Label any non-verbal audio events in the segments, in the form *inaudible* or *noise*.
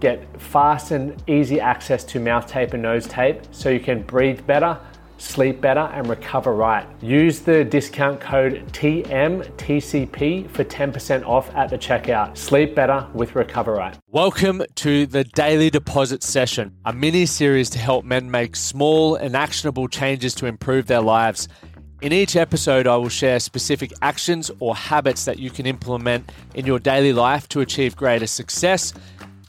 get fast and easy access to mouth tape and nose tape so you can breathe better, sleep better, and recover right. Use the discount code TMTCP for 10% off at the checkout. Sleep better with Recover Right. Welcome to the Daily Deposit Session, a mini series to help men make small and actionable changes to improve their lives. In each episode, I will share specific actions or habits that you can implement in your daily life to achieve greater success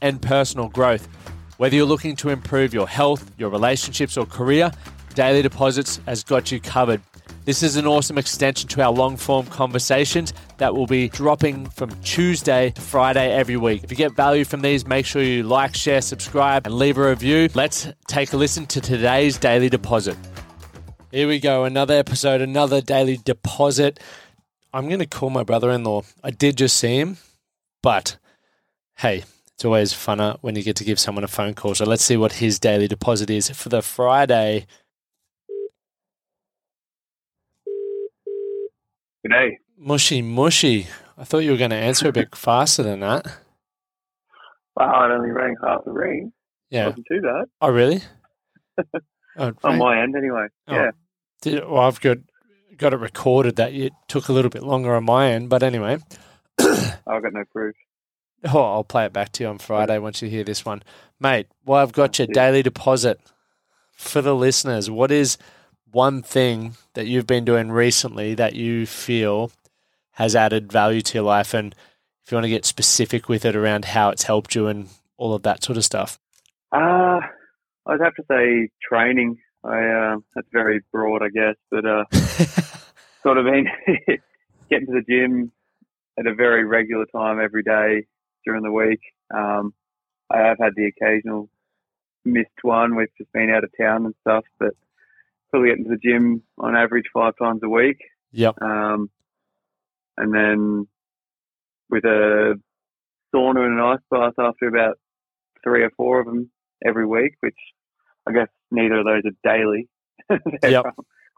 and personal growth. Whether you're looking to improve your health, your relationships, or career, Daily Deposits has got you covered. This is an awesome extension to our long form conversations that will be dropping from Tuesday to Friday every week. If you get value from these, make sure you like, share, subscribe, and leave a review. Let's take a listen to today's Daily Deposit. Here we go, another episode, another Daily Deposit. I'm going to call my brother in law. I did just see him, but hey, it's always funner when you get to give someone a phone call. So let's see what his daily deposit is for the Friday. Good day. Mushy, mushy. I thought you were going to answer a bit faster than that. Wow, it only rang half the ring. Yeah. Wasn't too bad. Oh, really? *laughs* oh, On my end, anyway. Oh. Yeah. Did, well, I've got got it recorded that it took a little bit longer on my end, but anyway, *coughs* I've got no proof. *laughs* oh, I'll play it back to you on Friday once you hear this one, mate. Well, I've got your daily deposit for the listeners. What is one thing that you've been doing recently that you feel has added value to your life, and if you want to get specific with it around how it's helped you and all of that sort of stuff? Uh, I'd have to say training. I uh, that's very broad, I guess, but uh, *laughs* sort of been *laughs* getting to the gym at a very regular time every day during the week. Um, I have had the occasional missed one. We've just been out of town and stuff, but probably getting to the gym on average five times a week. Yep. Um, and then with a sauna and an ice bath after about three or four of them every week, which I guess neither of those are daily. *laughs* Yep.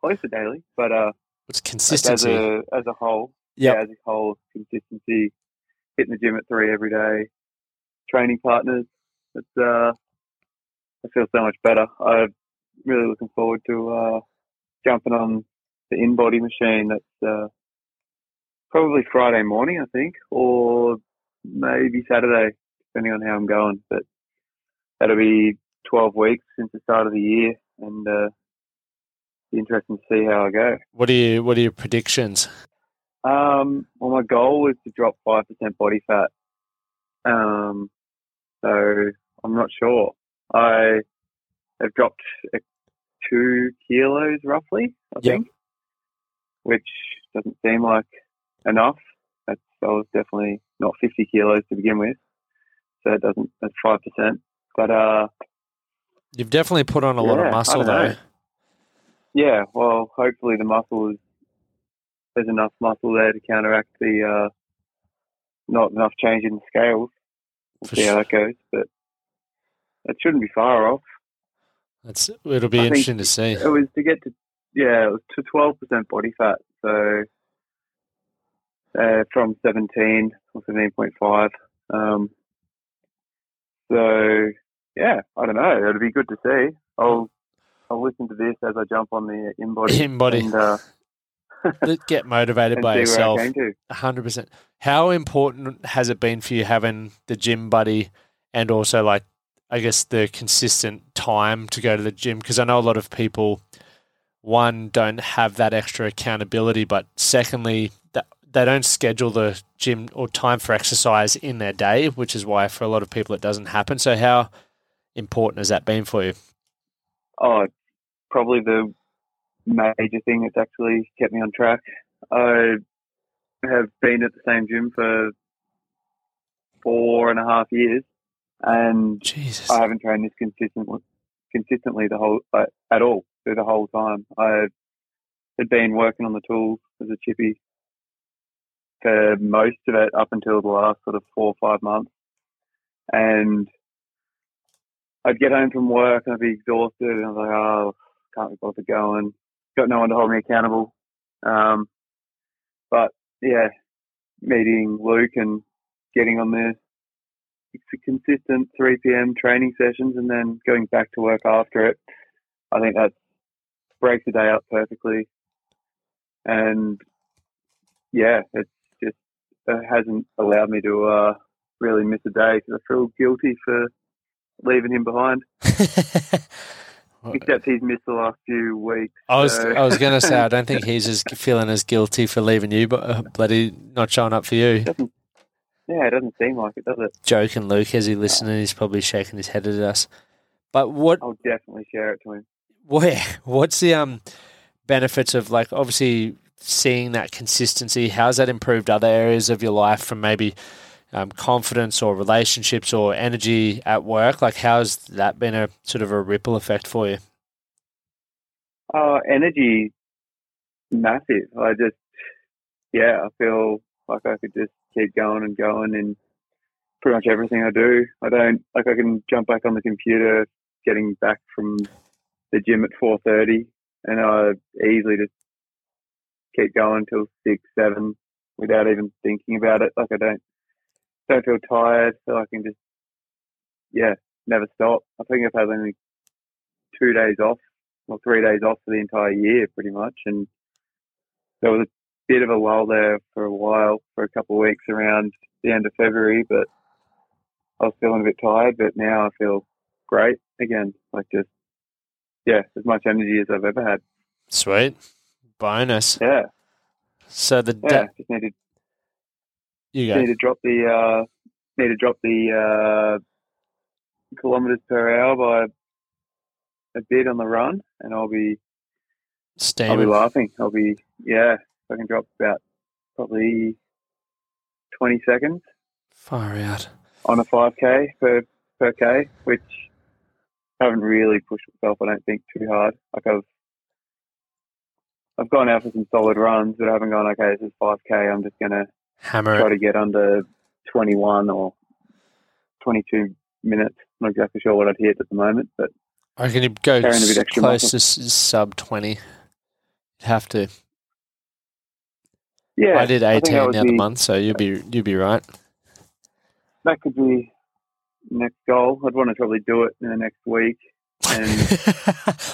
Close to daily, but uh, It's like as a as a whole, Yep. yeah, as a whole consistency, hitting the gym at three every day, training partners. It's uh, I feel so much better. I'm really looking forward to uh, jumping on the InBody machine. That's uh, probably Friday morning, I think, or maybe Saturday, depending on how I'm going. But that'll be 12 weeks since the start of the year, and uh, be interesting to see how I go. What are you? What are your predictions? Um, well, my goal was to drop five percent body fat. Um, so I'm not sure. I have dropped two kilos roughly, I Yep. think, which doesn't seem like enough. That's I was definitely not 50 kilos to begin with, so it doesn't. That's five percent. But uh, You've definitely put on a lot Yeah, I of muscle, though. yeah. Well, hopefully the muscle is there's enough muscle there to counteract the uh, not enough change in the scales. We'll see how that goes, but it shouldn't be far off. That's it'll be I interesting to see. It was to get to yeah, it was to twelve percent body fat, so uh, from seventeen or seventeen point five. Um, so yeah, I don't know. It'll be good to see. I'll I'll listen to this as I jump on the InBody In body. and, uh, Get motivated *laughs* by yourself. where I came to. hundred percent. How important has it been for you having the gym buddy, and also like, I guess the consistent time to go to the gym? Because I know a lot of people, one, don't have that extra accountability, but secondly, that they don't schedule the gym or time for exercise in their day, which is why for a lot of people it doesn't happen. So how important has that been for you? Oh, probably the major thing that's actually kept me on track. I have been at the same gym for four and a half years, and Jesus. I haven't trained this consistently, consistently the whole uh, at all through the whole time. I had been working on the tools as a chippy for most of it up until the last sort of four or five months, and I'd get home from work and I'd be exhausted, and I was like, oh, can't be bothered going. Got no one to hold me accountable. Um, but yeah, meeting Luke and getting on the consistent 3 p.m. training sessions and then going back to work after it. I think that breaks the day up perfectly. And yeah, it's just, it hasn't allowed me to uh, really miss a day because I feel guilty for leaving him behind. *laughs* Except he's missed the last few weeks. I was so- I was going to say I don't think *laughs* he's as feeling as guilty for leaving you, but uh, bloody not showing up for you. yeah, it doesn't seem like it, does it? Joking, Luke, as he listening, he's probably shaking his head at us. But what I'll definitely share it to him. where what's the um benefits of like obviously seeing that consistency? How's that improved other areas of your life from maybe um, confidence or relationships or energy at work? Like how's that been a sort of a ripple effect for you? Uh, energy, massive. I just, yeah, I feel like I could just keep going and going in pretty much everything I do. I don't, like I can jump back on the computer getting back from the gym at 4.30 and I easily just keep going till 6, 7 without even thinking about it. Like I don't, don't feel tired, so I can just, yeah, never stop. I think I've had only two days off or three days off for the entire year, pretty much. And there was a bit of a lull there for a while, for a couple of weeks around the end of February, but I was feeling a bit tired. But now I feel great again, like just yeah, as much energy as I've ever had. Sweet. Bonus. Yeah, So the yeah. just need to you go. need to drop the uh, need to drop the uh, kilometers per hour by a bit on the run, and I'll be I'll be laughing. I'll be yeah. I can drop about probably twenty seconds Far out. on a five k per per k, which I haven't really pushed myself. I don't think too hard. Like I've I've gone out for some solid runs, but I haven't gone okay. This is five k. I'm just gonna Hammer try it. to get under twenty one or twenty two minutes. I'm Not exactly sure what I'd hit at the moment, but I reckon you go Carrying a bit s- extra close to sub 20. You'd have to. yeah, I did 18 that the other be- month, so you'll be you'll be right. That could be next goal. I'd want to probably do it in the next week and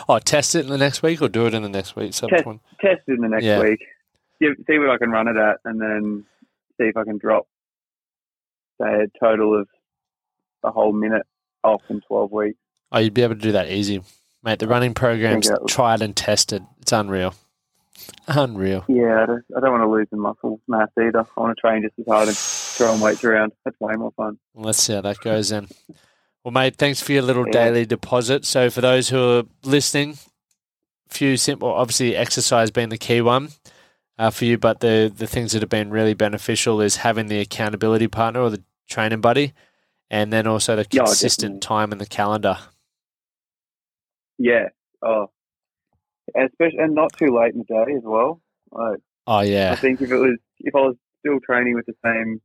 *laughs* oh, test it in the next week or do it in the next week? Test- test it in the next Yeah. week. Give, see what I can run it at, and then see if I can drop, say, a total of a whole minute off in 12 weeks. Oh, you'd be able to do that easy. Mate, the running program's was- tried and tested. It's unreal. Unreal. Yeah, I don't, I don't want to lose the muscle mass either. I want to train just as hard and throwing weights around. That's way more fun. Let's see how that goes then. Well, mate, thanks for your little Yeah. daily deposit. So, for those who are listening, few simple, obviously, exercise being the key one uh, for you, but the the things that have been really beneficial is having the accountability partner or the training buddy, and then also the Yeah, consistent time in the calendar. Yeah. Oh, especially and not too late in the day as well. Like, Oh yeah. I think if it was if I was still training with the same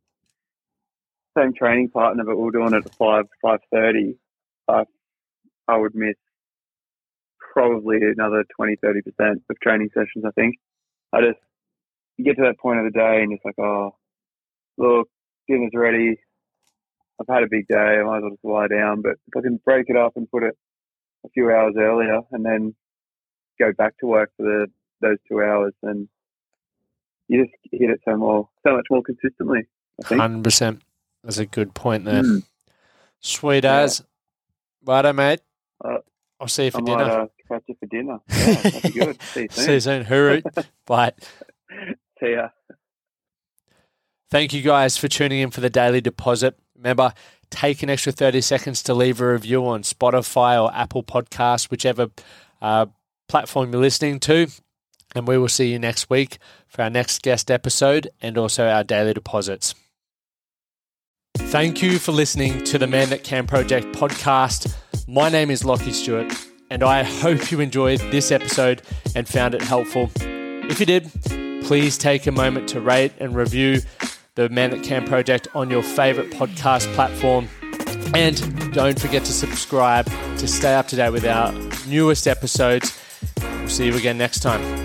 same training partner, but we were doing it at five five thirty, I I would miss probably another 20 30 percent of training sessions. I think I just you get to that point of the day and it's like, oh, look, dinner's ready. I've had a big day. I might as well just lie down. But if I can break it up and put it a few hours earlier and then go back to work for the those two hours, then you just hit it so more, so much more consistently. I think. hundred percent. That's a good point there. Mm. Sweet Yeah. as. Righto, mate. Uh, I'll see you for I dinner. might uh, catch you for dinner. *laughs* Yeah, that'd be good. See you soon. See you soon. Hooroo. *laughs* Bye. *laughs* Thank you guys for tuning in for the daily deposit. Remember, take an extra 30 seconds to leave a review on Spotify or Apple Podcasts, whichever uh, platform you're listening to. And we will see you next week for our next guest episode and also our daily deposits. Thank you for listening to the Man That Can Project podcast. My name is Lachie Stuart, and I hope you enjoyed this episode and found it helpful. If you did, please take a moment to rate and review the Man That Can Project on your favorite podcast platform. And don't forget to subscribe to stay up to date with our newest episodes. We'll see you again next time.